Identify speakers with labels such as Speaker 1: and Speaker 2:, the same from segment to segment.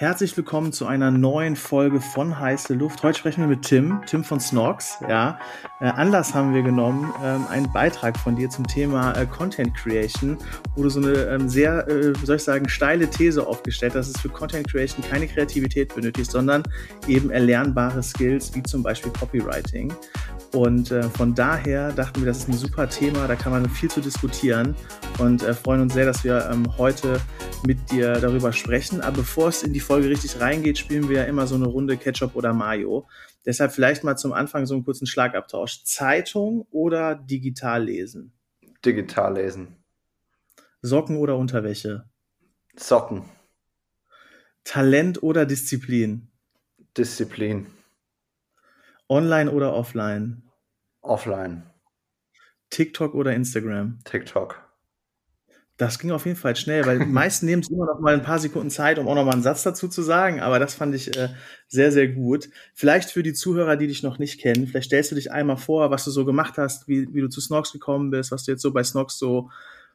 Speaker 1: Herzlich willkommen zu einer neuen Folge von Heiße Luft. Heute sprechen wir mit Tim, Tim von Snox. Ja, äh, Anlass haben wir genommen, ähm, einen Beitrag von dir zum Thema äh, Content Creation, wo du so eine ähm, sehr, äh, soll ich sagen, steile These aufgestellt hast, dass es für Content Creation keine Kreativität benötigt, sondern eben erlernbare Skills wie zum Beispiel Copywriting. Und äh, von daher dachten wir, das ist ein super Thema, da kann man viel zu diskutieren und äh, freuen uns sehr, dass wir ähm, heute mit dir darüber sprechen. Aber bevor es in die Folge richtig reingeht, spielen wir ja immer so eine Runde Ketchup oder Mayo. Deshalb vielleicht mal zum Anfang so einen kurzen Schlagabtausch. Zeitung oder digital lesen?
Speaker 2: Digital lesen.
Speaker 1: Socken oder Unterwäsche?
Speaker 2: Socken.
Speaker 1: Talent oder Disziplin?
Speaker 2: Disziplin.
Speaker 1: Online oder offline?
Speaker 2: Offline.
Speaker 1: TikTok oder Instagram?
Speaker 2: TikTok.
Speaker 1: Das ging auf jeden Fall schnell, weil die meisten nehmen sich immer noch mal ein paar Sekunden Zeit, um auch noch mal einen Satz dazu zu sagen. Aber das fand ich äh, sehr, sehr gut. Vielleicht für die Zuhörer, die dich noch nicht kennen, vielleicht stellst du dich einmal vor, was du so gemacht hast, wie, wie du zu Snox gekommen bist, was du jetzt so bei Snox so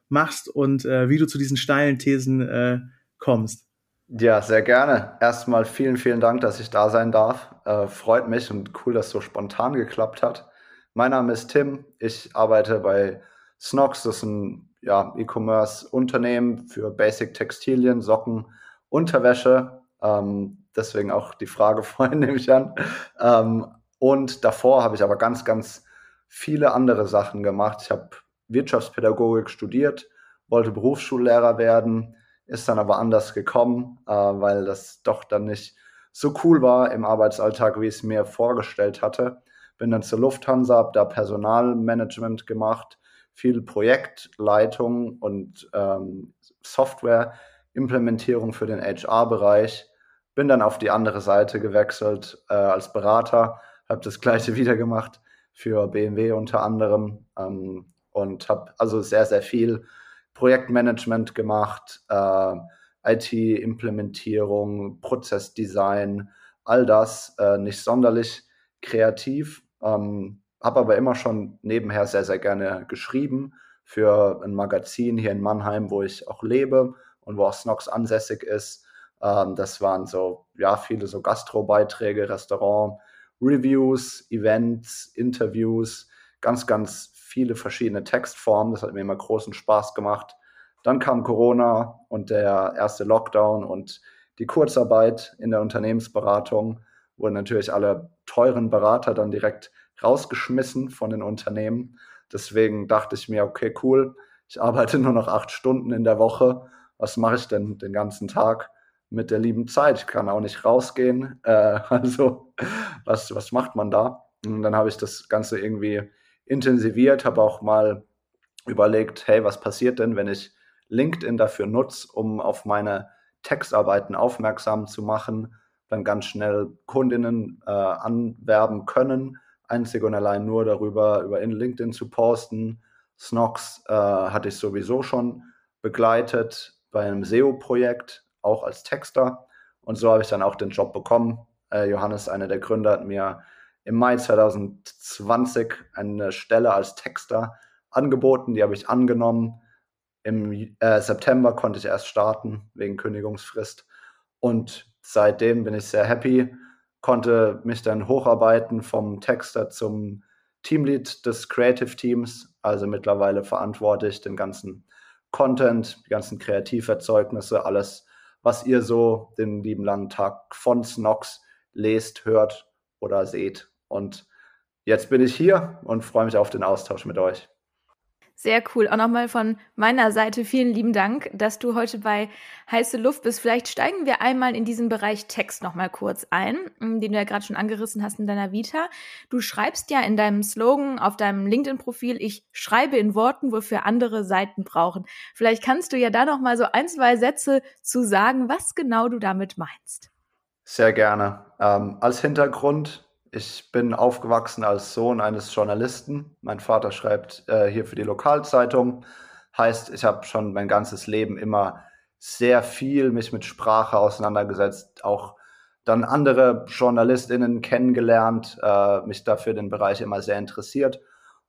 Speaker 1: machst und äh, wie du zu diesen steilen Thesen äh, kommst.
Speaker 2: Ja, sehr gerne. Erstmal vielen, vielen Dank, dass ich da sein darf. Äh, freut mich und cool, dass es so spontan geklappt hat. Mein Name ist Tim. Ich arbeite bei Snox. Das ist ein ja, E-Commerce-Unternehmen für Basic Textilien, Socken, Unterwäsche. Ähm, deswegen auch die Frage vorhin nehme ich an. Ähm, und davor habe ich aber ganz, ganz viele andere Sachen gemacht. Ich habe Wirtschaftspädagogik studiert, wollte Berufsschullehrer werden ist dann aber anders gekommen, äh, weil das doch dann nicht so cool war im Arbeitsalltag, wie ich es mir vorgestellt hatte. Bin dann zur Lufthansa, habe da Personalmanagement gemacht, viel Projektleitung und ähm, Software-Implementierung für den HR-Bereich. Bin dann auf die andere Seite gewechselt äh, als Berater, habe das gleiche wieder gemacht für BMW unter anderem ähm, und habe also sehr, sehr viel Projektmanagement gemacht, äh, IT-Implementierung, Prozessdesign, all das äh, nicht sonderlich kreativ. Ähm, habe aber immer schon nebenher sehr, sehr gerne geschrieben für ein Magazin hier in Mannheim, wo ich auch lebe und wo auch Snox ansässig ist. Ähm, das waren so, ja, viele so Gastro-Beiträge, Restaurant, Reviews, Events, Interviews, ganz, ganz viele verschiedene Textformen. Das hat mir immer großen Spaß gemacht. Dann kam Corona und der erste Lockdown und die Kurzarbeit in der Unternehmensberatung wurden natürlich alle teuren Berater dann direkt rausgeschmissen von den Unternehmen. Deswegen dachte ich mir, okay, cool, ich arbeite nur noch acht Stunden in der Woche. Was mache ich denn den ganzen Tag mit der lieben Zeit? Ich kann auch nicht rausgehen. Äh, also, was, was macht man da? Und dann habe ich das Ganze irgendwie intensiviert, habe auch mal überlegt, hey, was passiert denn, wenn ich LinkedIn dafür nutze, um auf meine Textarbeiten aufmerksam zu machen, dann ganz schnell Kundinnen äh, anwerben können, einzig und allein nur darüber, über in LinkedIn zu posten. Snox äh, hatte ich sowieso schon begleitet bei einem SEO-Projekt, auch als Texter. Und so habe ich dann auch den Job bekommen. Äh, Johannes, einer der Gründer, hat mir im Mai 2020 eine Stelle als Texter angeboten, die habe ich angenommen. Im äh, September konnte ich erst starten wegen Kündigungsfrist und seitdem bin ich sehr happy, konnte mich dann hocharbeiten vom Texter zum Teamlead des Creative Teams, also mittlerweile verantworte ich den ganzen Content, die ganzen Kreativerzeugnisse, alles, was ihr so den lieben langen Tag von Snox lest, hört oder seht. Und jetzt bin ich hier und freue mich auf den Austausch mit euch.
Speaker 3: Sehr cool. Auch nochmal von meiner Seite vielen lieben Dank, dass du heute bei Heiße Luft bist. Vielleicht steigen wir einmal in diesen Bereich Text nochmal kurz ein, den du ja gerade schon angerissen hast in deiner Vita. Du schreibst ja in deinem Slogan auf deinem LinkedIn-Profil, ich schreibe in Worten, wofür andere Seiten brauchen. Vielleicht kannst du ja da nochmal so ein, zwei Sätze zu sagen, was genau du damit meinst.
Speaker 2: Sehr gerne. Ähm, als Hintergrund ich bin aufgewachsen als Sohn eines Journalisten. Mein Vater schreibt äh, hier für die Lokalzeitung. Heißt, ich habe schon mein ganzes Leben immer sehr viel mich mit Sprache auseinandergesetzt, auch dann andere JournalistInnen kennengelernt, äh, mich dafür den Bereich immer sehr interessiert.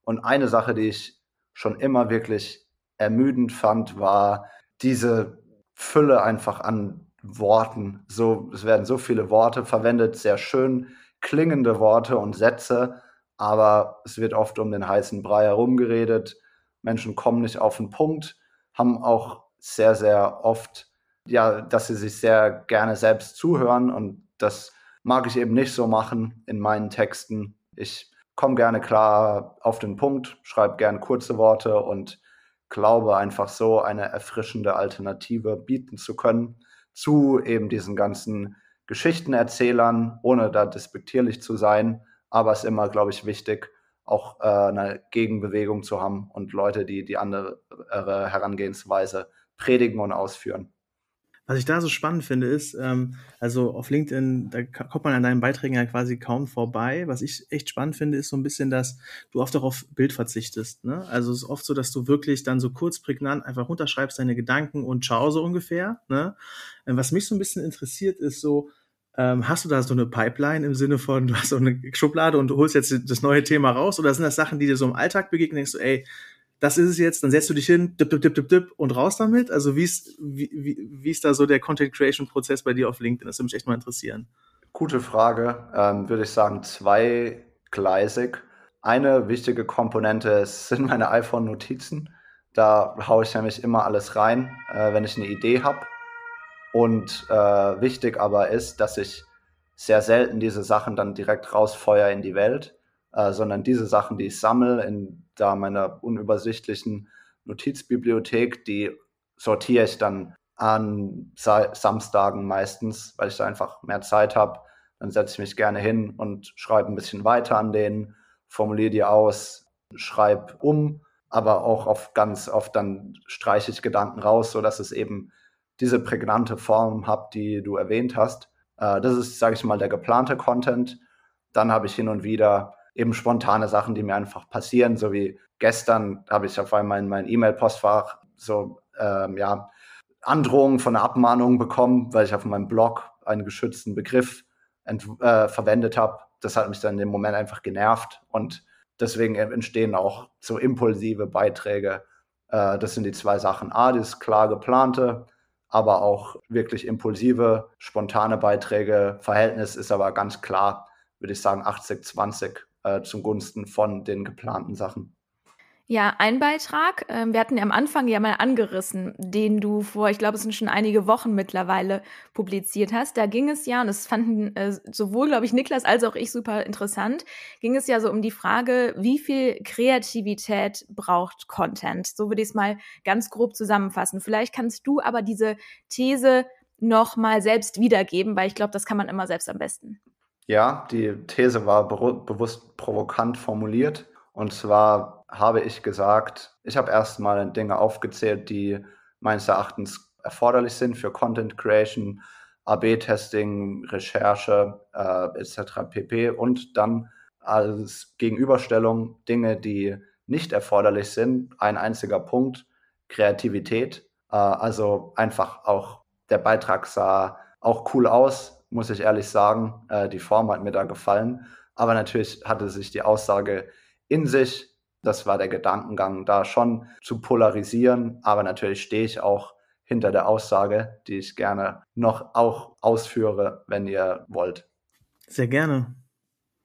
Speaker 2: Und eine Sache, die ich schon immer wirklich ermüdend fand, war diese Fülle einfach an Worten. So, es werden so viele Worte verwendet, sehr schön klingende Worte und Sätze, aber es wird oft um den heißen Brei herumgeredet. Menschen kommen nicht auf den Punkt, haben auch sehr, sehr oft, ja, dass sie sich sehr gerne selbst zuhören und das mag ich eben nicht so machen in meinen Texten. Ich komme gerne klar auf den Punkt, schreibe gerne kurze Worte und glaube einfach so eine erfrischende Alternative bieten zu können zu eben diesen ganzen Geschichtenerzählern, ohne da despektierlich zu sein. Aber es ist immer, glaube ich, wichtig, auch äh, eine Gegenbewegung zu haben und Leute, die die andere Herangehensweise predigen und ausführen.
Speaker 1: Was ich da so spannend finde, ist, ähm, also auf LinkedIn, da kommt man an deinen Beiträgen ja quasi kaum vorbei. Was ich echt spannend finde, ist so ein bisschen, dass du oft auch auf Bild verzichtest. Ne? Also es ist oft so, dass du wirklich dann so kurz prägnant einfach runterschreibst deine Gedanken und ciao so ungefähr. Ne? Ähm, was mich so ein bisschen interessiert, ist so, ähm, hast du da so eine Pipeline im Sinne von, du hast so eine Schublade und du holst jetzt das neue Thema raus? Oder sind das Sachen, die dir so im Alltag begegnen, denkst du, ey, das ist es jetzt, dann setzt du dich hin, dip, dip, dip, dip, dip und raus damit? Also wie ist, wie, wie, ist da so der Content Creation Prozess bei dir auf LinkedIn? Das würde mich echt mal interessieren.
Speaker 2: Gute Frage. Ähm, würde ich sagen, zweigleisig. Eine wichtige Komponente sind meine iPhone-Notizen. Da haue ich nämlich immer alles rein, äh, wenn ich eine Idee habe. Und äh, wichtig aber ist, dass ich sehr selten diese Sachen dann direkt rausfeuer in die Welt, äh, sondern diese Sachen, die ich sammle in da meiner unübersichtlichen Notizbibliothek, die sortiere ich dann an Sa Samstagen meistens, weil ich da einfach mehr Zeit habe. Dann setze ich mich gerne hin und schreibe ein bisschen weiter an denen, formuliere die aus, schreibe um, aber auch auf ganz oft dann streiche ich Gedanken raus, sodass es eben diese prägnante Form hat, die du erwähnt hast. Äh, das ist, sage ich mal, der geplante Content. Dann habe ich hin und wieder eben spontane Sachen, die mir einfach passieren, so wie gestern habe ich auf einmal in mein E-Mail-Postfach so, ähm, ja, Androhungen von einer Abmahnung bekommen, weil ich auf meinem Blog einen geschützten Begriff äh, verwendet habe. Das hat mich dann in dem Moment einfach genervt und deswegen entstehen auch so impulsive Beiträge. Äh, das sind die zwei Sachen. A, das klar geplante, aber auch wirklich impulsive, spontane Beiträge. Verhältnis ist aber ganz klar, würde ich sagen, 80-20 äh, zum Gunsten von den geplanten Sachen.
Speaker 3: Ja, ein Beitrag, äh, wir hatten ja am Anfang ja mal angerissen, den du vor, ich glaube, es sind schon einige Wochen mittlerweile publiziert hast. Da ging es ja, und das fanden äh, sowohl, glaube ich, Niklas als auch ich super interessant, ging es ja so um die Frage, wie viel Kreativität braucht Content? So würde ich es mal ganz grob zusammenfassen. Vielleicht kannst du aber diese These noch mal selbst wiedergeben, weil ich glaube, das kann man immer selbst am besten.
Speaker 2: Ja, die These war bewusst provokant formuliert. Und zwar habe ich gesagt, ich habe erstmal Dinge aufgezählt, die meines Erachtens erforderlich sind für Content Creation, AB-Testing, Recherche äh, etc. pp. Und dann als Gegenüberstellung Dinge, die nicht erforderlich sind. Ein einziger Punkt, Kreativität. Äh, also einfach auch der Beitrag sah auch cool aus, muss ich ehrlich sagen. Äh, die Form hat mir da gefallen. Aber natürlich hatte sich die Aussage in sich, das war der Gedankengang, da schon zu polarisieren. Aber natürlich stehe ich auch hinter der Aussage, die ich gerne noch auch ausführe, wenn ihr wollt.
Speaker 1: Sehr gerne.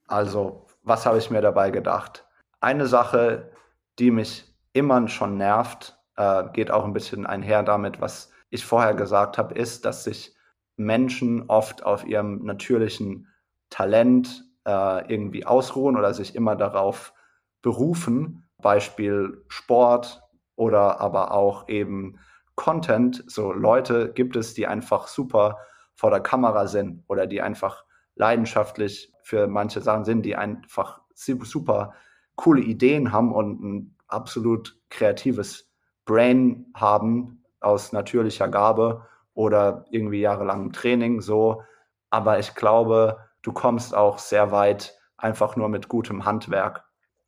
Speaker 2: Also, was habe ich mir dabei gedacht? Eine Sache, die mich immer schon nervt, äh, geht auch ein bisschen einher damit, was ich vorher gesagt habe, ist, dass sich Menschen oft auf ihrem natürlichen Talent äh, irgendwie ausruhen oder sich immer darauf berufen, Beispiel Sport oder aber auch eben Content. So Leute gibt es, die einfach super vor der Kamera sind oder die einfach leidenschaftlich für manche Sachen sind, die einfach super coole Ideen haben und ein absolut kreatives Brain haben aus natürlicher Gabe oder irgendwie jahrelangem Training so. Aber ich glaube, du kommst auch sehr weit einfach nur mit gutem Handwerk.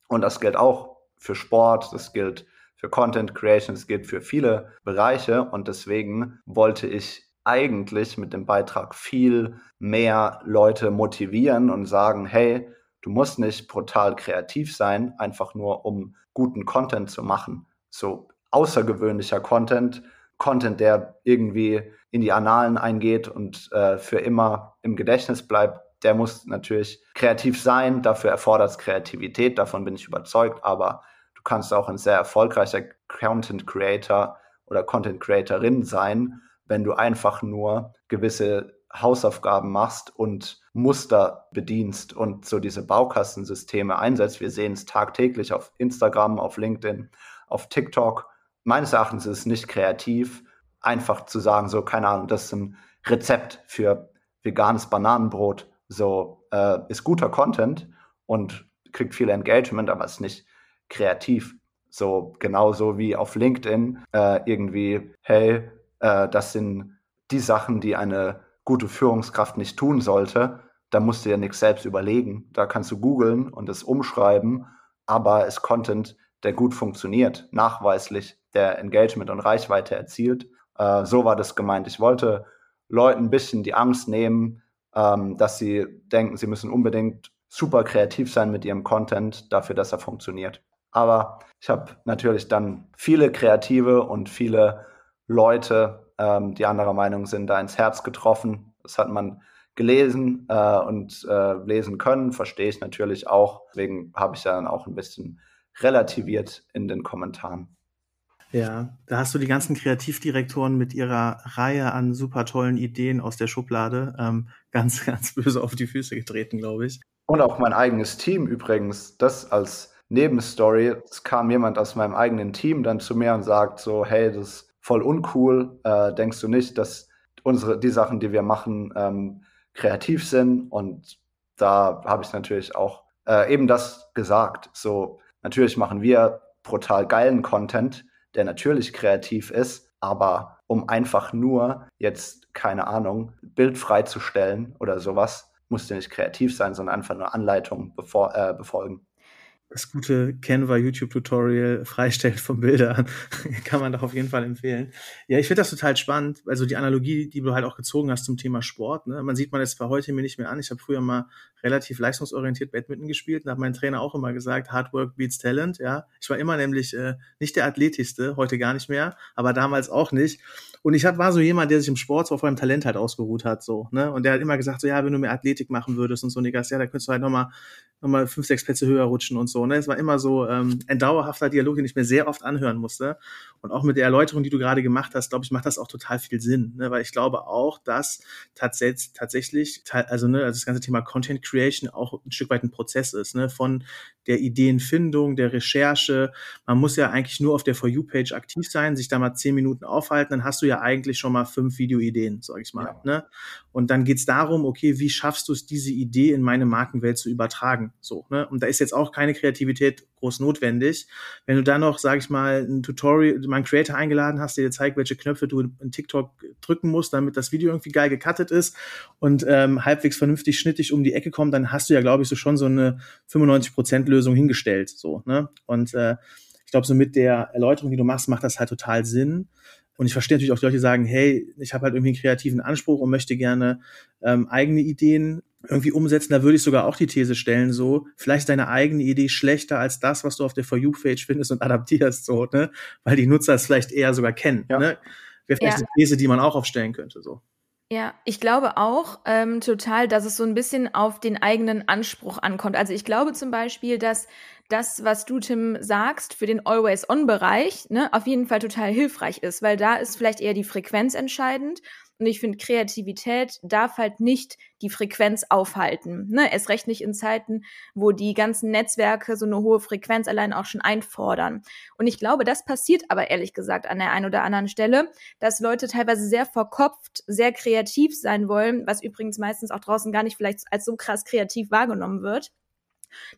Speaker 2: Und das gilt auch für Sport, das gilt für Content Creation, das gilt für viele Bereiche. Und deswegen wollte ich eigentlich mit dem Beitrag viel mehr Leute motivieren und sagen, hey, du musst nicht brutal kreativ sein, einfach nur um guten Content zu machen. So außergewöhnlicher Content, Content, der irgendwie in die Annalen eingeht und äh, für immer im Gedächtnis bleibt, der muss natürlich kreativ sein. Dafür erfordert es Kreativität, davon bin ich überzeugt. Aber du kannst auch ein sehr erfolgreicher Content Creator oder Content Creatorin sein, wenn du einfach nur gewisse Hausaufgaben machst und Muster bedienst und so diese Baukastensysteme einsetzt. Wir sehen es tagtäglich auf Instagram, auf LinkedIn, auf TikTok. Meines Erachtens ist es nicht kreativ, einfach zu sagen, so, keine Ahnung, das ist ein Rezept für veganes Bananenbrot. So, äh, ist guter Content und kriegt viel Engagement, aber ist nicht kreativ. So, genauso wie auf LinkedIn äh, irgendwie, hey, äh, das sind die Sachen, die eine gute Führungskraft nicht tun sollte, da musst du ja nichts selbst überlegen. Da kannst du googeln und es umschreiben, aber es Content, der gut funktioniert, nachweislich, der Engagement und Reichweite erzielt. Äh, so war das gemeint. Ich wollte Leuten ein bisschen die Angst nehmen, ähm, dass sie denken, sie müssen unbedingt super kreativ sein mit ihrem Content dafür, dass er funktioniert. Aber ich habe natürlich dann viele Kreative und viele Leute ähm, die anderer Meinung sind, da ins Herz getroffen. Das hat man gelesen äh, und äh, lesen können, verstehe ich natürlich auch. Deswegen habe ich dann auch ein bisschen relativiert in den Kommentaren.
Speaker 1: Ja, da hast du die ganzen Kreativdirektoren mit ihrer Reihe an super tollen Ideen aus der Schublade ähm, ganz, ganz böse auf die Füße getreten, glaube ich.
Speaker 2: Und auch mein eigenes Team übrigens, das als Nebenstory, es kam jemand aus meinem eigenen Team dann zu mir und sagt so, hey, das voll uncool. Äh, denkst du nicht, dass unsere, die Sachen, die wir machen, ähm, kreativ sind? Und da habe ich natürlich auch äh, eben das gesagt. So, natürlich machen wir brutal geilen Content, der natürlich kreativ ist, aber um einfach nur jetzt, keine Ahnung, Bild freizustellen oder sowas, musst du nicht kreativ sein, sondern einfach nur Anleitungen bevor, äh, befolgen
Speaker 1: das gute Canva YouTube-Tutorial freistellen von Bildern. Kann man doch auf jeden Fall empfehlen. Ja, ich finde das total spannend. Also die Analogie, die du halt auch gezogen hast zum Thema Sport. Ne? Man sieht man jetzt zwar heute mir nicht mehr an. Ich habe früher mal relativ leistungsorientiert Badminton gespielt und hat mein Trainer auch immer gesagt, Hard Work beats Talent. Ja, ich war immer nämlich äh, nicht der athletischste, heute gar nicht mehr, aber damals auch nicht. Und ich hab, war so jemand, der sich im Sport so auf seinem Talent halt ausgeruht hat, so, ne? Und der hat immer gesagt, so, ja, wenn du mehr Athletik machen würdest und so, Niggas, ja, da könntest du halt nochmal nochmal fünf, sechs Plätze höher rutschen und so. Ne? Es war immer so ähm, ein dauerhafter Dialog, den ich mir sehr oft anhören musste. Und auch mit der Erläuterung, die du gerade gemacht hast, glaube ich, macht das auch total viel Sinn. Ne? Weil ich glaube auch, dass tatsächlich, tatsächlich also, ne, also das ganze Thema Content Creation auch ein Stück weit ein Prozess ist, ne? von der Ideenfindung, der Recherche. Man muss ja eigentlich nur auf der For You-Page aktiv sein, sich da mal zehn Minuten aufhalten, dann hast du ja eigentlich schon mal fünf Videoideen, sag ich mal. Ja. Ne? Und dann geht's darum, okay, wie schaffst du es, diese Idee in meine Markenwelt zu übertragen? So, ne? Und da ist jetzt auch keine Kreativität groß notwendig. Wenn du dann noch, sag ich mal, ein Tutorial, mal einen Creator eingeladen hast, der dir zeigt, welche Knöpfe du in TikTok drücken musst, damit das Video irgendwie geil gecuttet ist und ähm, halbwegs vernünftig schnittig um die Ecke kommt, dann hast du ja, glaube ich, so schon so eine 95% Lösung hingestellt. So, ne? Und äh, ich glaube, so mit der Erläuterung, die du machst, macht das halt total Sinn. Und ich verstehe natürlich auch die Leute, die sagen, hey, ich habe halt irgendwie einen kreativen Anspruch und möchte gerne ähm, eigene Ideen irgendwie umsetzen. Da würde ich sogar auch die These stellen, so, vielleicht ist deine eigene Idee schlechter als das, was du auf der For You-Page findest und adaptierst, so, ne? Weil die Nutzer es vielleicht eher sogar kennen, ja. ne? Wäre vielleicht ja. eine These, die man auch aufstellen könnte, so.
Speaker 3: Ja, ich glaube auch ähm, total, dass es so ein bisschen auf den eigenen Anspruch ankommt. Also ich glaube zum Beispiel, dass das, was du, Tim, sagst, für den Always-On-Bereich, ne, auf jeden Fall total hilfreich ist, weil da ist vielleicht eher die Frequenz entscheidend. Und ich finde, Kreativität darf halt nicht die Frequenz aufhalten. Ne? Erst recht nicht in Zeiten, wo die ganzen Netzwerke so eine hohe Frequenz allein auch schon einfordern. Und ich glaube, das passiert aber ehrlich gesagt an der einen oder anderen Stelle, dass Leute teilweise sehr verkopft, sehr kreativ sein wollen, was übrigens meistens auch draußen gar nicht vielleicht als so krass kreativ wahrgenommen wird.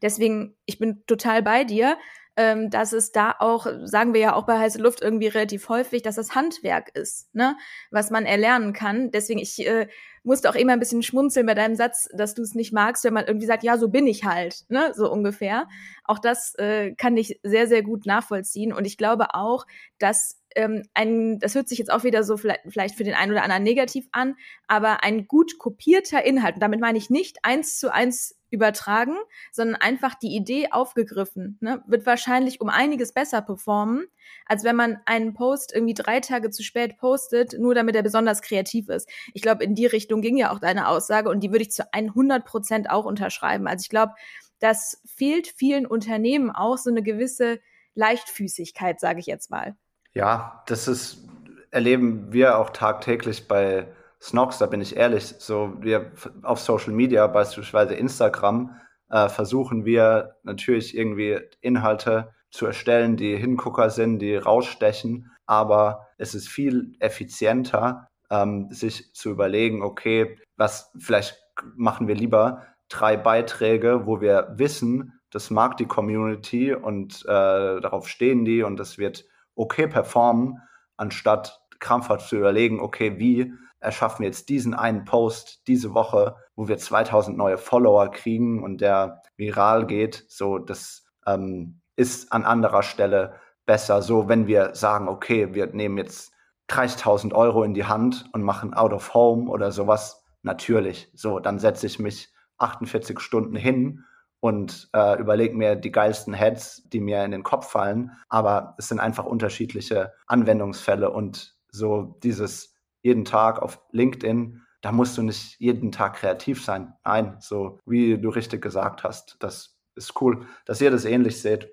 Speaker 3: Deswegen, ich bin total bei dir, ähm, dass es da auch, sagen wir ja auch bei heiße Luft irgendwie relativ häufig, dass das Handwerk ist, ne, was man erlernen kann. Deswegen, ich äh, musste auch immer ein bisschen schmunzeln bei deinem Satz, dass du es nicht magst, wenn man irgendwie sagt, ja, so bin ich halt, ne, so ungefähr. Auch das äh, kann ich sehr, sehr gut nachvollziehen. Und ich glaube auch, dass ähm, ein, das hört sich jetzt auch wieder so vielleicht, vielleicht für den einen oder anderen negativ an, aber ein gut kopierter Inhalt, und damit meine ich nicht eins zu eins übertragen, sondern einfach die Idee aufgegriffen, ne, wird wahrscheinlich um einiges besser performen, als wenn man einen Post irgendwie drei Tage zu spät postet, nur damit er besonders kreativ ist. Ich glaube, in die Richtung ging ja auch deine Aussage und die würde ich zu 100 Prozent auch unterschreiben. Also ich glaube, das fehlt vielen Unternehmen auch so eine gewisse Leichtfüßigkeit, sage ich jetzt mal.
Speaker 2: Ja, das ist, erleben wir auch tagtäglich bei Snox, da bin ich ehrlich. So, wir auf Social Media, beispielsweise Instagram, äh, versuchen wir natürlich irgendwie Inhalte zu erstellen, die Hingucker sind, die rausstechen. Aber es ist viel effizienter, ähm, sich zu überlegen, okay, was vielleicht machen wir lieber drei Beiträge, wo wir wissen, das mag die Community und äh, darauf stehen die und das wird okay performen, anstatt krampfhaft zu überlegen, okay, wie erschaffen jetzt diesen einen Post diese Woche, wo wir 2000 neue Follower kriegen und der viral geht. So, das ähm, ist an anderer Stelle besser. So, wenn wir sagen, okay, wir nehmen jetzt 30.000 Euro in die Hand und machen out of home oder sowas, natürlich. So, dann setze ich mich 48 Stunden hin und äh, überlege mir die geilsten Heads, die mir in den Kopf fallen. Aber es sind einfach unterschiedliche Anwendungsfälle und so dieses jeden Tag auf LinkedIn, da musst du nicht jeden Tag kreativ sein. Nein, so wie du richtig gesagt hast, das ist cool, dass ihr das ähnlich seht.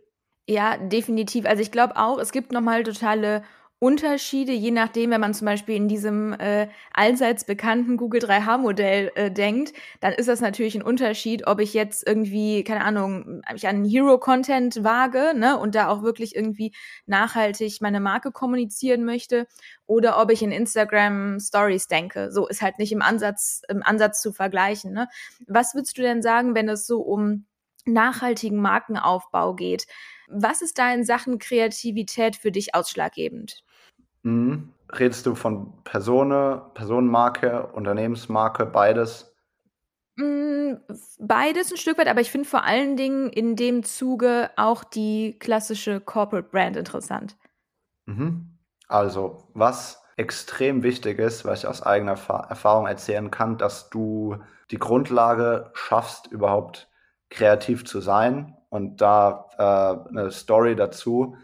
Speaker 3: Ja, definitiv. Also ich glaube auch, es gibt nochmal totale Unterschiede, je nachdem, wenn man zum Beispiel in diesem äh, allseits bekannten Google 3H-Modell äh, denkt, dann ist das natürlich ein Unterschied, ob ich jetzt irgendwie, keine Ahnung, ich an Hero-Content wage, ne, und da auch wirklich irgendwie nachhaltig meine Marke kommunizieren möchte, oder ob ich in Instagram Stories denke. So ist halt nicht im Ansatz, im Ansatz zu vergleichen. Ne? Was würdest du denn sagen, wenn es so um nachhaltigen Markenaufbau geht? Was ist da in Sachen Kreativität für dich ausschlaggebend?
Speaker 2: Mhm. Redest du von Person, Personenmarke, Unternehmensmarke, beides?
Speaker 3: Mm, beides ein Stück weit, aber ich finde vor allen Dingen in dem Zuge auch die klassische Corporate Brand interessant.
Speaker 2: Mhm. Also, was extrem wichtig ist, was ich aus eigener Erfahrung erzählen kann, dass du die Grundlage schaffst, überhaupt kreativ zu sein. Und da äh, eine Story dazu.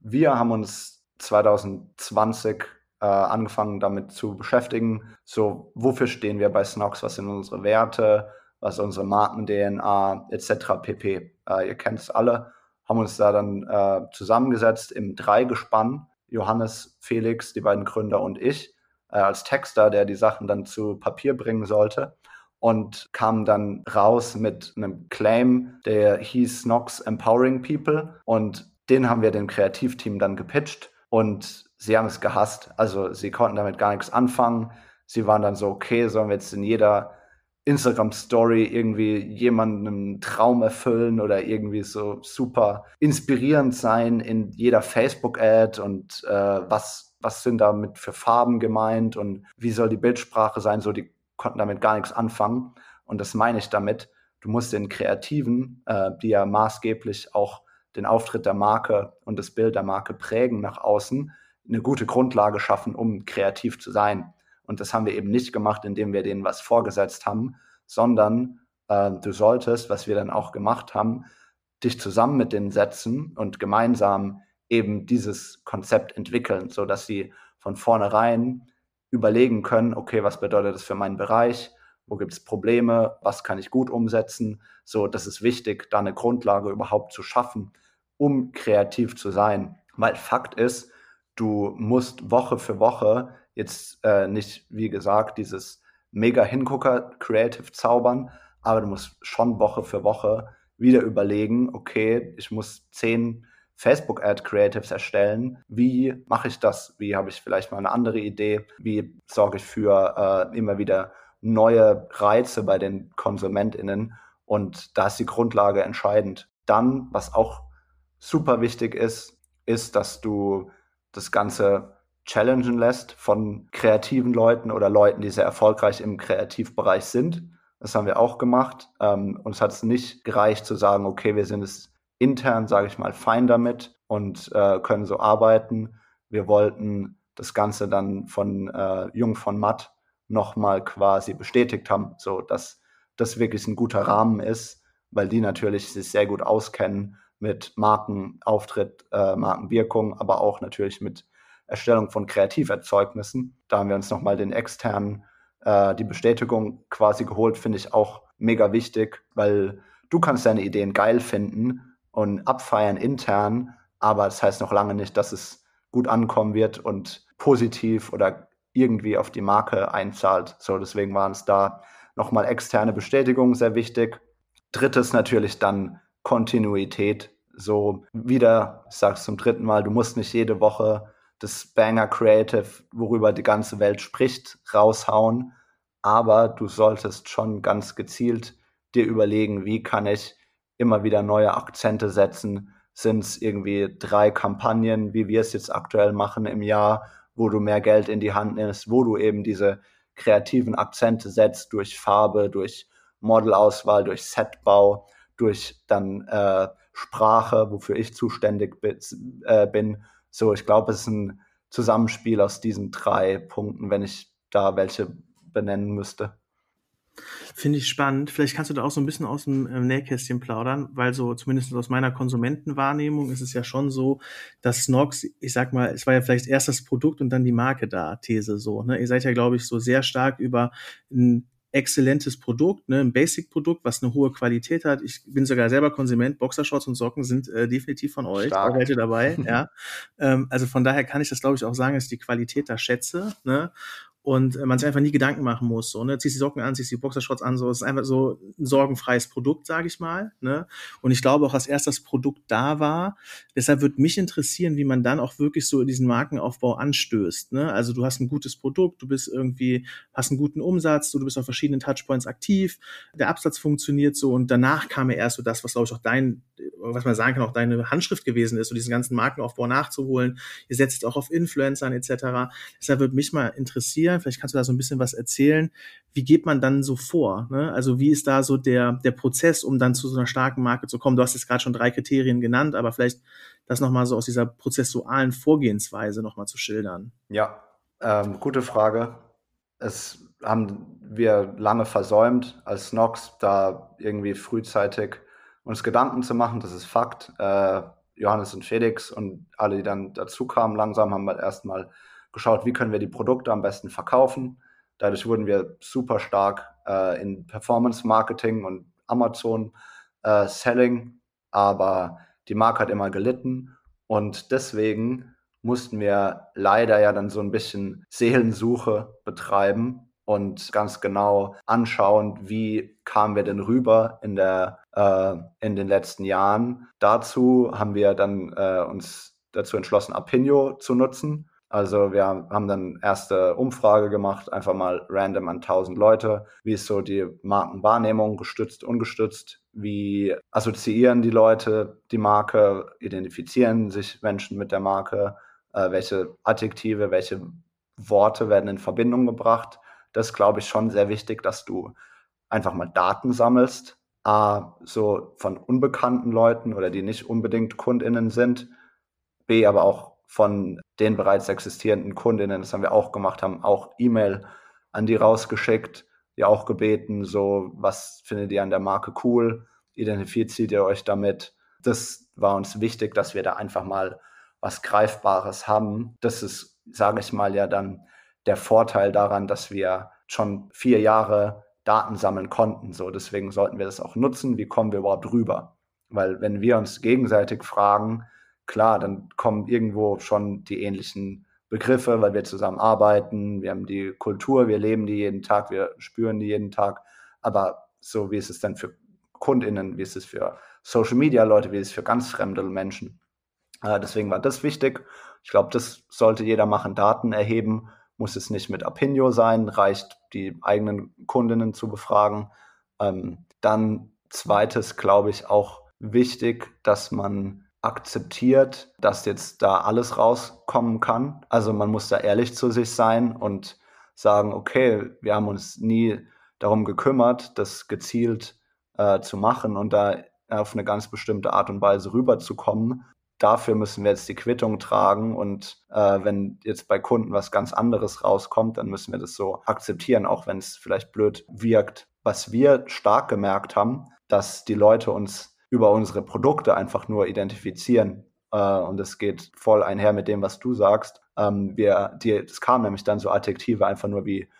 Speaker 2: Wir haben uns 2020 äh, angefangen damit zu beschäftigen. So, wofür stehen wir bei Snox? Was sind unsere Werte? Was ist unsere Marken-DNA etc. pp. Äh, ihr kennt es alle. Haben uns da dann äh, zusammengesetzt im Dreigespann. Johannes, Felix, die beiden Gründer und ich äh, als Texter, der die Sachen dann zu Papier bringen sollte und kam dann raus mit einem Claim, der hieß Snox Empowering People und den haben wir dem Kreativteam dann gepitcht und sie haben es gehasst. Also sie konnten damit gar nichts anfangen. Sie waren dann so, okay, sollen wir jetzt in jeder Instagram-Story irgendwie jemanden einen Traum erfüllen oder irgendwie so super inspirierend sein in jeder Facebook-Ad und äh, was, was sind damit für Farben gemeint und wie soll die Bildsprache sein? So, die konnten damit gar nichts anfangen. Und das meine ich damit. Du musst den Kreativen, äh, die ja maßgeblich auch den Auftritt der Marke und das Bild der Marke prägen nach außen, eine gute Grundlage schaffen, um kreativ zu sein. Und das haben wir eben nicht gemacht, indem wir denen was vorgesetzt haben, sondern äh, du solltest, was wir dann auch gemacht haben, dich zusammen mit denen setzen und gemeinsam eben dieses Konzept entwickeln, so dass sie von vornherein überlegen können, okay, was bedeutet das für meinen Bereich? Wo gibt es Probleme? Was kann ich gut umsetzen? So, das ist wichtig, da eine Grundlage überhaupt zu schaffen, um kreativ zu sein. Weil Fakt ist, du musst Woche für Woche jetzt äh, nicht, wie gesagt, dieses mega Hingucker Creative zaubern, aber du musst schon Woche für Woche wieder überlegen, okay, ich muss zehn Facebook-Ad Creatives erstellen. Wie mache ich das? Wie habe ich vielleicht mal eine andere Idee? Wie sorge ich für äh, immer wieder neue Reize bei den KonsumentInnen? Und da ist die Grundlage entscheidend. Dann, was auch super wichtig ist, ist, dass du das Ganze challengen lässt von kreativen Leuten oder Leuten, die sehr erfolgreich im Kreativbereich sind. Das haben wir auch gemacht. Ähm, uns hat es nicht gereicht zu sagen, okay, wir sind es intern, sage ich mal, fein damit und äh, können so arbeiten. Wir wollten das Ganze dann von äh, Jung von Matt nochmal quasi bestätigt haben, so dass das wirklich ein guter Rahmen ist, weil die natürlich sich sehr gut auskennen mit Markenauftritt, äh, Markenwirkung, aber auch natürlich mit Erstellung von Kreativerzeugnissen. Da haben wir uns nochmal den externen, äh, die Bestätigung quasi geholt, finde ich auch mega wichtig, weil du kannst deine Ideen geil finden und abfeiern intern, aber das heißt noch lange nicht, dass es gut ankommen wird und positiv oder irgendwie auf die Marke einzahlt. So, deswegen waren es da nochmal externe Bestätigungen sehr wichtig. Drittes natürlich dann Kontinuität. So wieder, ich sag's zum dritten Mal, du musst nicht jede Woche das Banger Creative, worüber die ganze Welt spricht, raushauen. Aber du solltest schon ganz gezielt dir überlegen, wie kann ich immer wieder neue Akzente setzen. Sind es irgendwie drei Kampagnen, wie wir es jetzt aktuell machen im Jahr, wo du mehr Geld in die Hand nimmst, wo du eben diese kreativen Akzente setzt durch Farbe, durch Modelauswahl, durch Setbau, durch dann äh, Sprache, wofür ich zuständig äh, bin. So, ich glaube, es ist ein Zusammenspiel aus diesen drei Punkten, wenn ich da welche benennen müsste.
Speaker 1: Finde ich spannend. Vielleicht kannst du da auch so ein bisschen aus dem ähm, Nähkästchen plaudern, weil so zumindest aus meiner Konsumentenwahrnehmung ist es ja schon so, dass Snox, ich sag mal, es war ja vielleicht erst das Produkt und dann die Marke da, These so. Ne? Ihr seid ja, glaube ich, so sehr stark über ein exzellentes Produkt, ne, ein Basic-Produkt, was eine hohe Qualität hat. Ich bin sogar selber Konsument. Boxershorts und Socken sind äh, definitiv von euch. Stark. Auch dabei, ja. Ähm, also von daher kann ich das, glaube ich, auch sagen, dass ich die Qualität da schätze. Ne? Und äh, man sich einfach nie Gedanken machen muss. So, ne? Ziehst die Socken an, ziehst die Boxershorts an, so. Es ist einfach so ein sorgenfreies Produkt, sage ich mal. Ne? Und ich glaube auch, dass erst das Produkt da war. Deshalb würde mich interessieren, wie man dann auch wirklich so diesen Markenaufbau anstößt. Ne? Also du hast ein gutes Produkt, du bist irgendwie, hast einen guten Umsatz, du, du bist auf verschiedenen Touchpoints aktiv, der Absatz funktioniert so und danach kam ja erst so das, was glaube ich auch dein, was man sagen kann, auch deine Handschrift gewesen ist, so diesen ganzen Markenaufbau nachzuholen. Ihr setzt auch auf Influencern etc. Deshalb würde mich mal interessieren, Julian, vielleicht kannst du da so ein bisschen was erzählen. Wie geht man dann so vor? Ne? Also wie ist da so der, der Prozess, um dann zu so einer starken Marke zu kommen? Du hast jetzt gerade schon drei Kriterien genannt, aber vielleicht das nochmal so aus dieser prozessualen Vorgehensweise nochmal zu schildern.
Speaker 2: Ja, ähm, gute Frage. Es haben wir lange versäumt als Nox, da irgendwie frühzeitig uns Gedanken zu machen. Das ist Fakt. Äh, Johannes und Felix und alle, die dann dazu kamen, langsam haben wir erstmal geschaut, wie können wir die Produkte am besten verkaufen. Dadurch wurden wir super stark äh, in Performance Marketing und Amazon äh, Selling, aber die Marke hat immer gelitten und deswegen mussten wir leider ja dann so ein bisschen Seelensuche betreiben und ganz genau anschauen, wie kamen wir denn rüber in der äh, in den letzten Jahren. Dazu haben wir dann äh, uns dazu entschlossen, Apinio zu nutzen. Also wir haben dann erste Umfrage gemacht, einfach mal random an 1000 Leute. Wie ist so die Markenwahrnehmung, gestützt, ungestützt? Wie assoziieren die Leute die Marke? Identifizieren sich Menschen mit der Marke? Äh, welche Adjektive, welche Worte werden in Verbindung gebracht? Das glaube ich, schon sehr wichtig, dass du einfach mal Daten sammelst. A, so von unbekannten Leuten oder die nicht unbedingt KundInnen sind. B, aber auch von den bereits existierenden Kundinnen, das haben wir auch gemacht, haben auch E-Mail an die rausgeschickt, die auch gebeten, so, was findet ihr an der Marke cool? Identifiziert ihr euch damit? Das war uns wichtig, dass wir da einfach mal was Greifbares haben. Das ist, sage ich mal, ja dann der Vorteil daran, dass wir schon vier Jahre Daten sammeln konnten. So, deswegen sollten wir das auch nutzen. Wie kommen wir überhaupt rüber? Weil wenn wir uns gegenseitig fragen, klar, dann kommen irgendwo schon die ähnlichen Begriffe, weil wir zusammen arbeiten, wir haben die Kultur, wir leben die jeden Tag, wir spüren die jeden Tag. Aber so wie ist es dann für KundInnen, wie ist es für Social Media Leute, wie ist es für ganz fremde Menschen? Äh, deswegen war das wichtig. Ich glaube, das sollte jeder machen, Daten erheben. Muss es nicht mit Apinio sein, reicht die eigenen Kundinnen zu befragen. Ähm, dann zweites, glaube ich, auch wichtig, dass man akzeptiert, dass jetzt da alles rauskommen kann. Also man muss da ehrlich zu sich sein und sagen, okay, wir haben uns nie darum gekümmert, das gezielt äh, zu machen und da auf eine ganz bestimmte Art und Weise rüberzukommen. Dafür müssen wir jetzt die Quittung tragen und äh, wenn jetzt bei Kunden was ganz anderes rauskommt, dann müssen wir das so akzeptieren, auch wenn es vielleicht blöd wirkt. Was wir stark gemerkt haben, dass die Leute uns über unsere Produkte einfach nur identifizieren. Äh, und es geht voll einher mit dem, was du sagst. Ähm, wir, die, es kamen nämlich dann so Adjektive einfach nur wie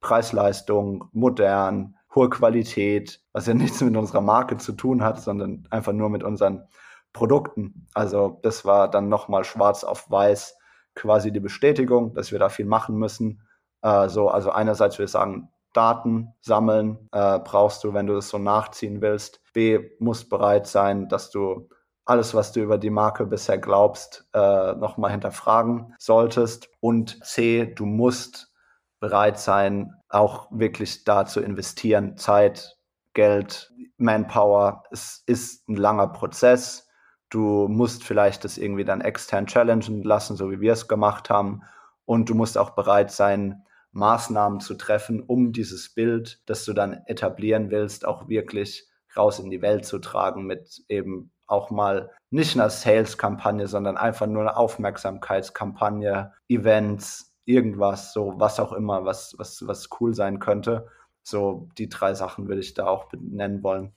Speaker 2: Preisleistung, modern, hohe Qualität, was ja nichts mit unserer Marke zu tun hat, sondern einfach nur mit unseren Produkten. Also das war dann nochmal schwarz auf weiß quasi die Bestätigung, dass wir da viel machen müssen. Äh, so, also einerseits ich sagen, Daten sammeln äh, brauchst du, wenn du das so nachziehen willst. B, muss bereit sein, dass du alles, was du über die Marke bisher glaubst, äh, nochmal hinterfragen solltest. Und C, du musst bereit sein, auch wirklich da zu investieren. Zeit, Geld, Manpower. Es ist ein langer Prozess. Du musst vielleicht das irgendwie dann extern challengen lassen, so wie wir es gemacht haben. Und du musst auch bereit sein, Maßnahmen zu treffen, um dieses Bild, das du dann etablieren willst, auch wirklich raus in die Welt zu tragen mit eben auch mal nicht einer Sales-Kampagne, sondern einfach nur eine Aufmerksamkeitskampagne, Events, irgendwas, so was auch immer, was, was, was cool sein könnte. So die drei Sachen würde ich da auch nennen wollen.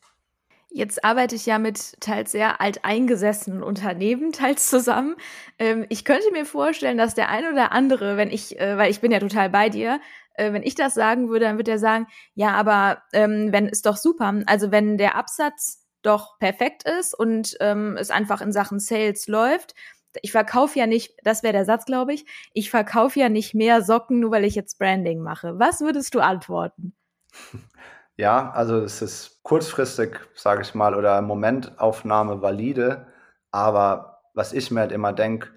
Speaker 3: Jetzt arbeite ich ja mit teils sehr alteingesessenen Unternehmen teils zusammen. Ähm, ich könnte mir vorstellen, dass der ein oder andere, wenn ich, äh, weil ich bin ja total bei dir, äh, wenn ich das sagen würde, dann würde er sagen, ja, aber ähm, wenn ist doch super. Also wenn der Absatz doch perfekt ist und ähm, es einfach in Sachen Sales läuft, ich verkaufe ja nicht, das wäre der Satz, glaube ich, ich verkaufe ja nicht mehr Socken, nur weil ich jetzt Branding mache. Was würdest du antworten?
Speaker 2: Ja, also es ist kurzfristig, sage ich mal, oder Momentaufnahme valide, aber was ich mir halt immer denke,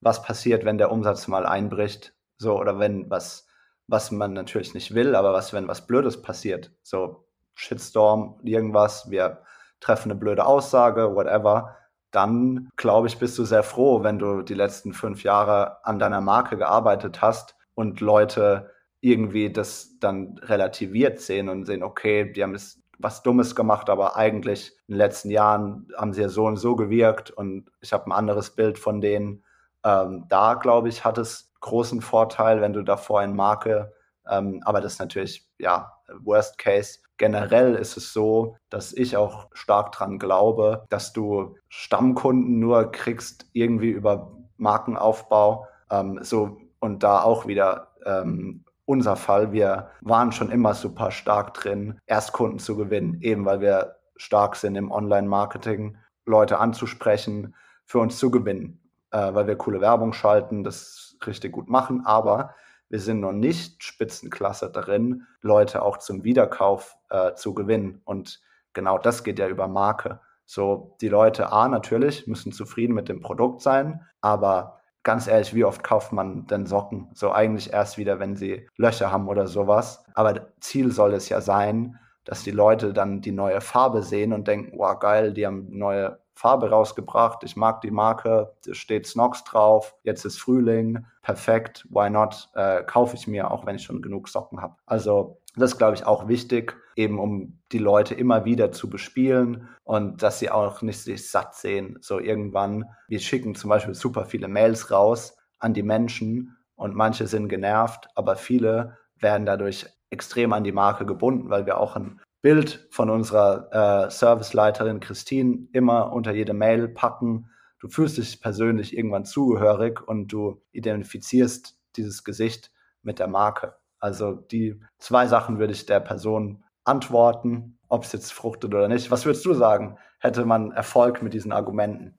Speaker 2: was passiert, wenn der Umsatz mal einbricht, so oder wenn was, was man natürlich nicht will, aber was, wenn was Blödes passiert, so Shitstorm, irgendwas, wir treffen eine blöde Aussage, whatever, dann glaube ich, bist du sehr froh, wenn du die letzten fünf Jahre an deiner Marke gearbeitet hast und Leute irgendwie das dann relativiert sehen und sehen, okay, die haben es was Dummes gemacht, aber eigentlich in den letzten Jahren haben sie ja so und so gewirkt und ich habe ein anderes Bild von denen. Ähm, da, glaube ich, hat es großen Vorteil, wenn du davor in Marke, ähm, aber das ist natürlich, ja, Worst Case. Generell ist es so, dass ich auch stark dran glaube, dass du Stammkunden nur kriegst irgendwie über Markenaufbau. Ähm, so und da auch wieder ähm, unser Fall. Wir waren schon immer super stark drin, Erstkunden zu gewinnen, eben weil wir stark sind im Online-Marketing, Leute anzusprechen, für uns zu gewinnen, äh, weil wir coole Werbung schalten, das richtig gut machen, aber wir sind noch nicht Spitzenklasse darin, Leute auch zum Wiederkauf äh, zu gewinnen. Und genau das geht ja über Marke. So, die Leute, A, natürlich, müssen zufrieden mit dem Produkt sein, aber ganz ehrlich, wie oft kauft man denn Socken? So eigentlich erst wieder, wenn sie Löcher haben oder sowas. Aber Ziel soll es ja sein, dass die Leute dann die neue Farbe sehen und denken, wow, geil, die haben neue Farbe rausgebracht. Ich mag die Marke, da steht Snox drauf. Jetzt ist Frühling, perfekt, why not? Äh, kaufe ich mir, auch wenn ich schon genug Socken habe. Also das ist, glaube ich, auch wichtig, eben um die Leute immer wieder zu bespielen und dass sie auch nicht sich satt sehen. So irgendwann, wir schicken zum Beispiel super viele Mails raus an die Menschen und manche sind genervt, aber viele werden dadurch extrem an die Marke gebunden, weil wir auch ein Bild von unserer äh, Serviceleiterin Christine immer unter jede Mail packen. Du fühlst dich persönlich irgendwann zugehörig und du identifizierst dieses Gesicht mit der Marke. Also die zwei Sachen würde ich der Person antworten, ob es jetzt fruchtet oder nicht. Was würdest du sagen? Hätte man Erfolg mit diesen Argumenten?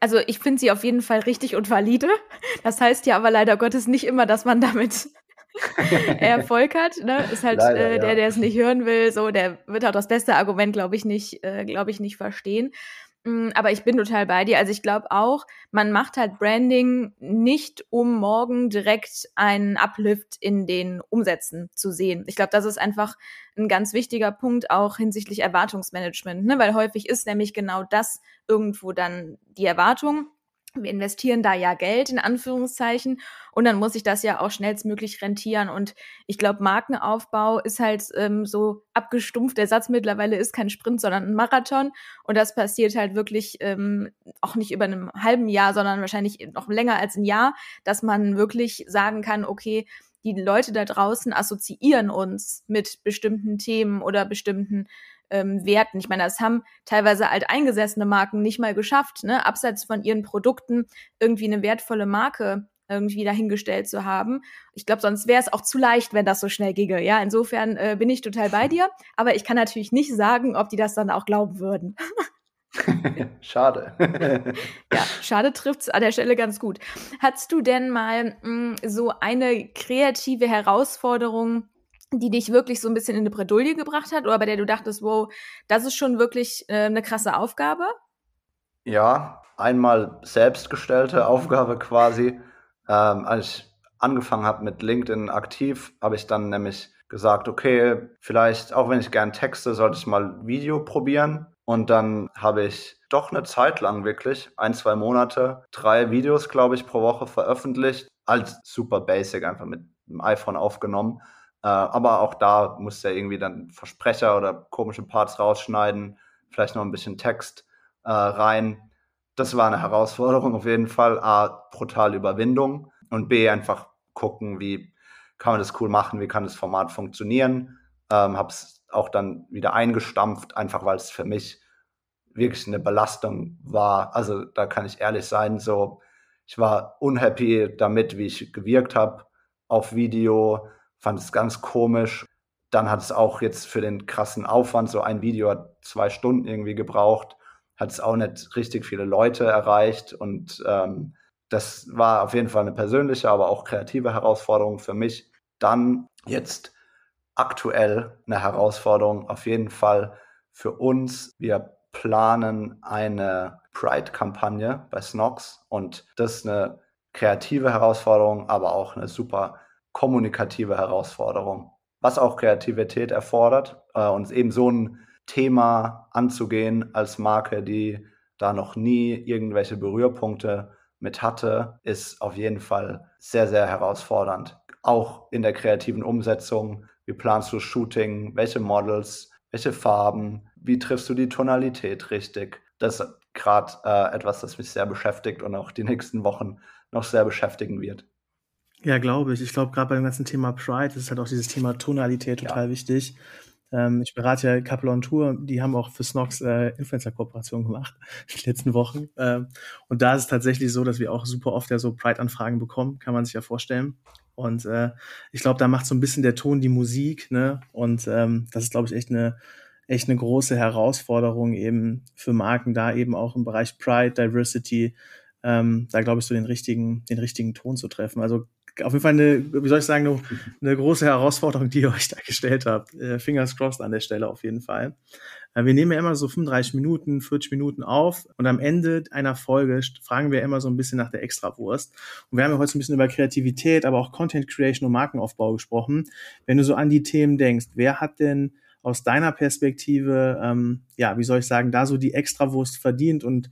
Speaker 3: Also ich finde sie auf jeden Fall richtig und valide. Das heißt ja aber leider Gottes nicht immer, dass man damit Erfolg hat. Ne? Ist halt leider, äh, der, der es nicht hören will, so der wird auch das beste Argument, glaube ich, nicht, äh, glaube ich, nicht verstehen. Mm, aber ich bin total bei dir. Also ich glaube auch, man macht halt Branding nicht, um morgen direkt einen Uplift in den Umsätzen zu sehen. Ich glaube, das ist einfach ein ganz wichtiger Punkt auch hinsichtlich Erwartungsmanagement, ne? weil häufig ist nämlich genau das irgendwo dann die Erwartung wir investieren da ja Geld in Anführungszeichen und dann muss ich das ja auch schnellstmöglich rentieren. Und ich glaube, Markenaufbau ist halt ähm, so abgestumpft. Der Satz mittlerweile ist kein Sprint, sondern ein Marathon. Und das passiert halt wirklich ähm, auch nicht über einem halben Jahr, sondern wahrscheinlich noch länger als ein Jahr, dass man wirklich sagen kann, okay, die Leute da draußen assoziieren uns mit bestimmten Themen oder bestimmten ähm, Werten. Ich meine, das haben teilweise alteingesessene Marken nicht mal geschafft, ne? abseits von ihren Produkten irgendwie eine wertvolle Marke irgendwie dahingestellt zu haben. Ich glaube, sonst wäre es auch zu leicht, wenn das so schnell ginge. Ja, insofern äh, bin ich total bei dir. Aber ich kann natürlich nicht sagen, ob die das dann auch glauben würden.
Speaker 2: schade.
Speaker 3: ja, schade trifft es an der Stelle ganz gut. Hattest du denn mal mh, mm, so eine kreative Herausforderung, die dich wirklich so ein bisschen in eine Bredouille gebracht hat oder bei der du dachtest, wow, das ist schon wirklich äh, eine krasse Aufgabe?
Speaker 2: Ja, einmal selbstgestellte Aufgabe quasi. Ähm, als ich angefangen habe mit LinkedIn aktiv, habe ich dann nämlich gesagt, okay, vielleicht, auch wenn ich gern texte, sollte ich mal Video probieren. Und dann habe ich doch eine Zeit lang wirklich, ein, zwei Monate, drei Videos, glaube ich, pro Woche veröffentlicht. Als super basic, einfach mit dem iPhone aufgenommen. Äh, aber auch da musste er irgendwie dann Versprecher oder komische Parts rausschneiden, vielleicht noch ein bisschen Text äh, rein das war eine Herausforderung auf jeden Fall. A, brutal Überwindung und B, einfach gucken, wie kann man das cool machen, wie kann das Format funktionieren. Ähm, habe es auch dann wieder eingestampft, einfach weil es für mich wirklich eine Belastung war. Also da kann ich ehrlich sein, so ich war unhappy damit, wie ich gewirkt habe auf Video, fand es ganz komisch. Dann hat es auch jetzt für den krassen Aufwand, so ein Video hat zwei Stunden irgendwie gebraucht hat es auch nicht richtig viele Leute erreicht. Und ähm, das war auf jeden Fall eine persönliche, aber auch kreative Herausforderung für mich. Dann jetzt aktuell eine Herausforderung auf jeden Fall für uns. Wir planen eine Pride-Kampagne bei Snox und das ist eine kreative Herausforderung, aber auch eine super kommunikative Herausforderung, was auch Kreativität erfordert äh, und eben so ein Thema anzugehen als Marke, die da noch nie irgendwelche Berührpunkte mit hatte, ist auf jeden Fall sehr, sehr herausfordernd. Auch in der kreativen Umsetzung. Wie planst du Shooting? Welche Models? Welche Farben? Wie triffst du die Tonalität richtig? Das ist gerade äh, etwas, das mich sehr beschäftigt und auch die nächsten Wochen noch sehr beschäftigen wird.
Speaker 1: Ja, glaube ich. Ich glaube, gerade beim ganzen Thema Pride ist halt auch dieses Thema Tonalität total ja. wichtig. Ähm, ich berate ja Couple on Tour, die haben auch für Snox äh, Influencer-Kooperation gemacht, die letzten Wochen. Ähm, und da ist es tatsächlich so, dass wir auch super oft ja so Pride-Anfragen bekommen, kann man sich ja vorstellen. Und äh, ich glaube, da macht so ein bisschen der Ton die Musik, ne? Und ähm, das ist, glaube ich, echt eine echt eine große Herausforderung eben für Marken, da eben auch im Bereich Pride, Diversity, ähm, da glaube ich so den richtigen, den richtigen Ton zu treffen. Also auf jeden Fall eine, wie soll ich sagen, eine, eine große Herausforderung, die ihr euch da gestellt habt. Äh, fingers crossed an der Stelle auf jeden Fall. Äh, wir nehmen ja immer so 35 Minuten, 40 Minuten auf und am Ende einer Folge fragen wir immer so ein bisschen nach der Extrawurst. Und wir haben ja heute so ein bisschen über Kreativität, aber auch Content Creation und Markenaufbau gesprochen. Wenn du so an die Themen denkst, wer hat denn aus deiner Perspektive, ähm, ja, wie soll ich sagen, da so die Extrawurst verdient und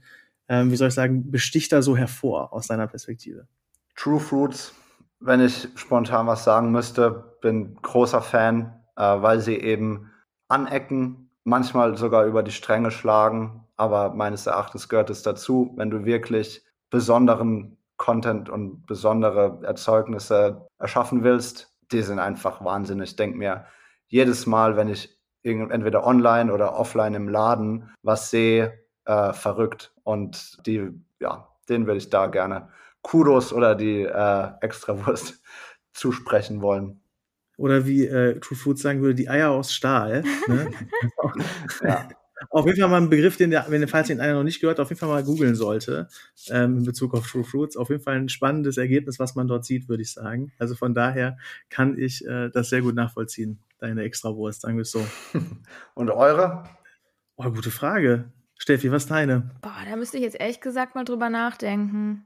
Speaker 1: ähm, wie soll ich sagen, besticht da so hervor aus deiner Perspektive?
Speaker 2: True Fruits wenn ich spontan was sagen müsste, bin großer Fan, äh, weil sie eben anecken, manchmal sogar über die Stränge schlagen, aber meines Erachtens gehört es dazu, wenn du wirklich besonderen Content und besondere Erzeugnisse erschaffen willst, die sind einfach wahnsinnig. Ich denke mir, jedes Mal, wenn ich entweder online oder offline im Laden was sehe, äh, verrückt. Und die, ja, den würde ich da gerne Kudos oder die äh, Extrawurst zusprechen wollen.
Speaker 1: Oder wie äh, True Food sagen würde, die Eier aus Stahl. Ne? ja. Auf jeden Fall mal ein Begriff, den der, wenn falls den einer noch nicht gehört, auf jeden Fall mal googeln sollte, ähm, in Bezug auf True Fruits. Auf jeden Fall ein spannendes Ergebnis, was man dort sieht, würde ich sagen. Also von daher kann ich äh, das sehr gut nachvollziehen, deine Extrawurst, sagen wir es so.
Speaker 2: Und eure?
Speaker 1: Oh, gute Frage. Steffi, was ist deine?
Speaker 3: Boah, da müsste ich jetzt ehrlich gesagt mal drüber nachdenken.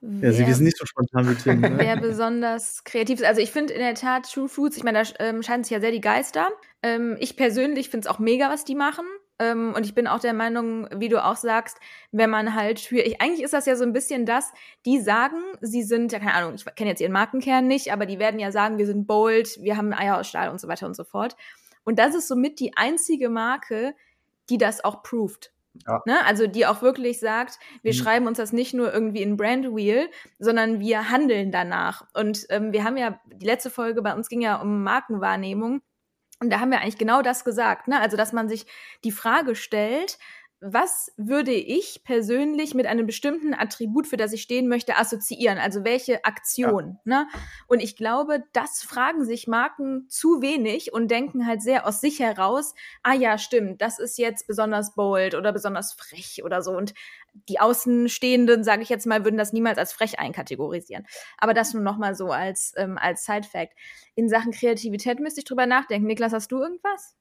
Speaker 1: Ja, sie sind nicht so spontan wie Tim.
Speaker 3: Ne? Wer besonders kreativ ist. Also ich finde in der Tat True Fruits, ich meine, da ähm, scheinen sich ja sehr die Geister. Ähm, ich persönlich finde es auch mega, was die machen. Ähm, und ich bin auch der Meinung, wie du auch sagst, wenn man halt für, ich, eigentlich ist das ja so ein bisschen das, die sagen, sie sind, ja keine Ahnung, ich kenne jetzt ihren Markenkern nicht, aber die werden ja sagen, wir sind bold, wir haben Eier aus Stahl und so weiter und so fort. Und das ist somit die einzige Marke, die das auch proved. Ja. Ne? Also die auch wirklich sagt, wir mhm. schreiben uns das nicht nur irgendwie in Brand Wheel, sondern wir handeln danach. Und ähm, wir haben ja, die letzte Folge bei uns ging ja um Markenwahrnehmung. Und da haben wir eigentlich genau das gesagt, ne? Also, dass man sich die Frage stellt, was würde ich persönlich mit einem bestimmten Attribut, für das ich stehen möchte, assoziieren? Also welche Aktion? Ja. Ne? Und ich glaube, das fragen sich Marken zu wenig und denken halt sehr aus sich heraus, ah ja, stimmt, das ist jetzt besonders bold oder besonders frech oder so. Und die Außenstehenden, sage ich jetzt mal, würden das niemals als frech einkategorisieren. Aber das nur noch mal so als, ähm, als Side-Fact. In Sachen Kreativität müsste ich drüber nachdenken. Niklas, hast du irgendwas?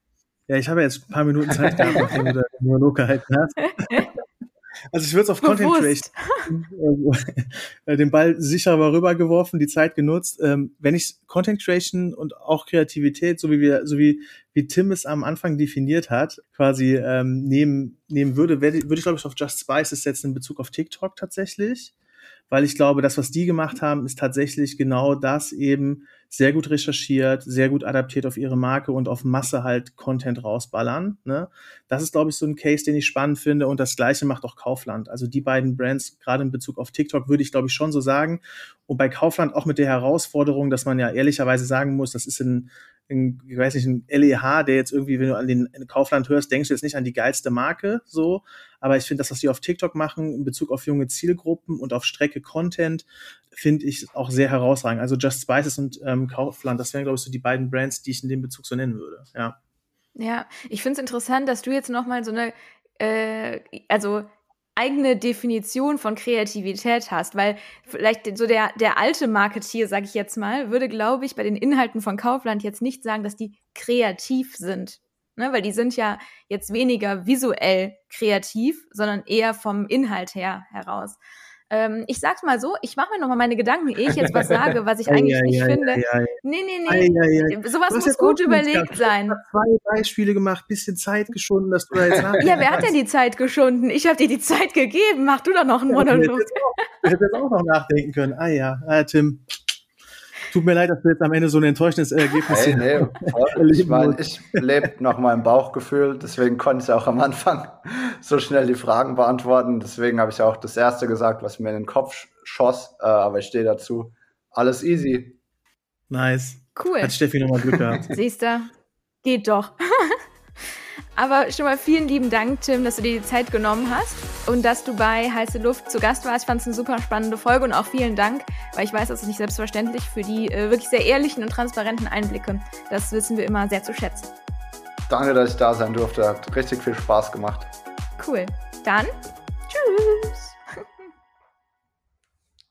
Speaker 1: Ja, ich habe jetzt ein paar Minuten Zeit gehabt, nachdem du den Monolog gehalten hast. Also ich würde es auf Content Creation äh, den Ball sicher mal rübergeworfen, die Zeit genutzt. Ähm, wenn ich Content Creation und auch Kreativität, so wie wir, so wie, wie Tim es am Anfang definiert hat, quasi ähm, nehmen, nehmen würde, würde ich, glaube ich, auf Just Spices setzen in Bezug auf TikTok tatsächlich weil ich glaube, das, was die gemacht haben, ist tatsächlich genau das eben sehr gut recherchiert, sehr gut adaptiert auf ihre Marke und auf Masse halt Content rausballern. Ne? Das ist, glaube ich, so ein Case, den ich spannend finde und das Gleiche macht auch Kaufland. Also die beiden Brands, gerade in Bezug auf TikTok, würde ich, glaube ich, schon so sagen. Und bei Kaufland auch mit der Herausforderung, dass man ja ehrlicherweise sagen muss, das ist ein ein, ich weiß nicht, ein LEH, der jetzt irgendwie, wenn du an den Kaufland hörst, denkst du jetzt nicht an die geilste Marke, so. Aber ich finde, das, was die auf TikTok machen, in Bezug auf junge Zielgruppen und auf Strecke Content, finde ich auch sehr herausragend. Also Just Spices und ähm, Kaufland, das wären, glaube ich, so die beiden Brands, die ich in dem Bezug so nennen würde, ja.
Speaker 3: Ja, ich finde es interessant, dass du jetzt nochmal so eine, äh, also eigene Definition von Kreativität hast, weil vielleicht so der, der alte Marketier, sage ich jetzt mal, würde, glaube ich, bei den Inhalten von Kaufland jetzt nicht sagen, dass die kreativ sind. Ne? Weil die sind ja jetzt weniger visuell kreativ, sondern eher vom Inhalt her heraus. Ähm, ich sag's mal so, ich mache mir nochmal meine Gedanken, ehe ich jetzt was sage, was ich eigentlich ja, nicht ja, finde. Ja, nee, nee, nee. Sowas muss gut überlegt sein.
Speaker 1: zwei Beispiele gemacht, bisschen Zeit geschunden, dass du da jetzt
Speaker 3: Ja, wer hat denn die Zeit geschunden? Ich habe dir die Zeit gegeben. Mach du doch noch einen Monolog.
Speaker 1: Ich hätte jetzt auch noch nachdenken können. Ah ja, ah, Tim, Tut mir leid, dass du jetzt am Ende so ein enttäuschendes Ergebnis
Speaker 2: hey, nee, Ich meine, ich lebe nach meinem Bauchgefühl, deswegen konnte ich auch am Anfang so schnell die Fragen beantworten. Deswegen habe ich auch das Erste gesagt, was mir in den Kopf schoss, äh, aber ich stehe dazu. Alles easy.
Speaker 1: Nice.
Speaker 3: Cool.
Speaker 1: Hat Steffi nochmal Glück gehabt.
Speaker 3: Siehst du? Geht doch. Aber schon mal vielen lieben Dank, Tim, dass du dir die Zeit genommen hast und dass du bei Heiße Luft zu Gast warst. Ich fand es eine super spannende Folge und auch vielen Dank, weil ich weiß, das ist nicht selbstverständlich für die äh, wirklich sehr ehrlichen und transparenten Einblicke. Das wissen wir immer sehr zu schätzen.
Speaker 2: Danke, dass ich da sein durfte. Hat richtig viel Spaß gemacht.
Speaker 3: Cool. Dann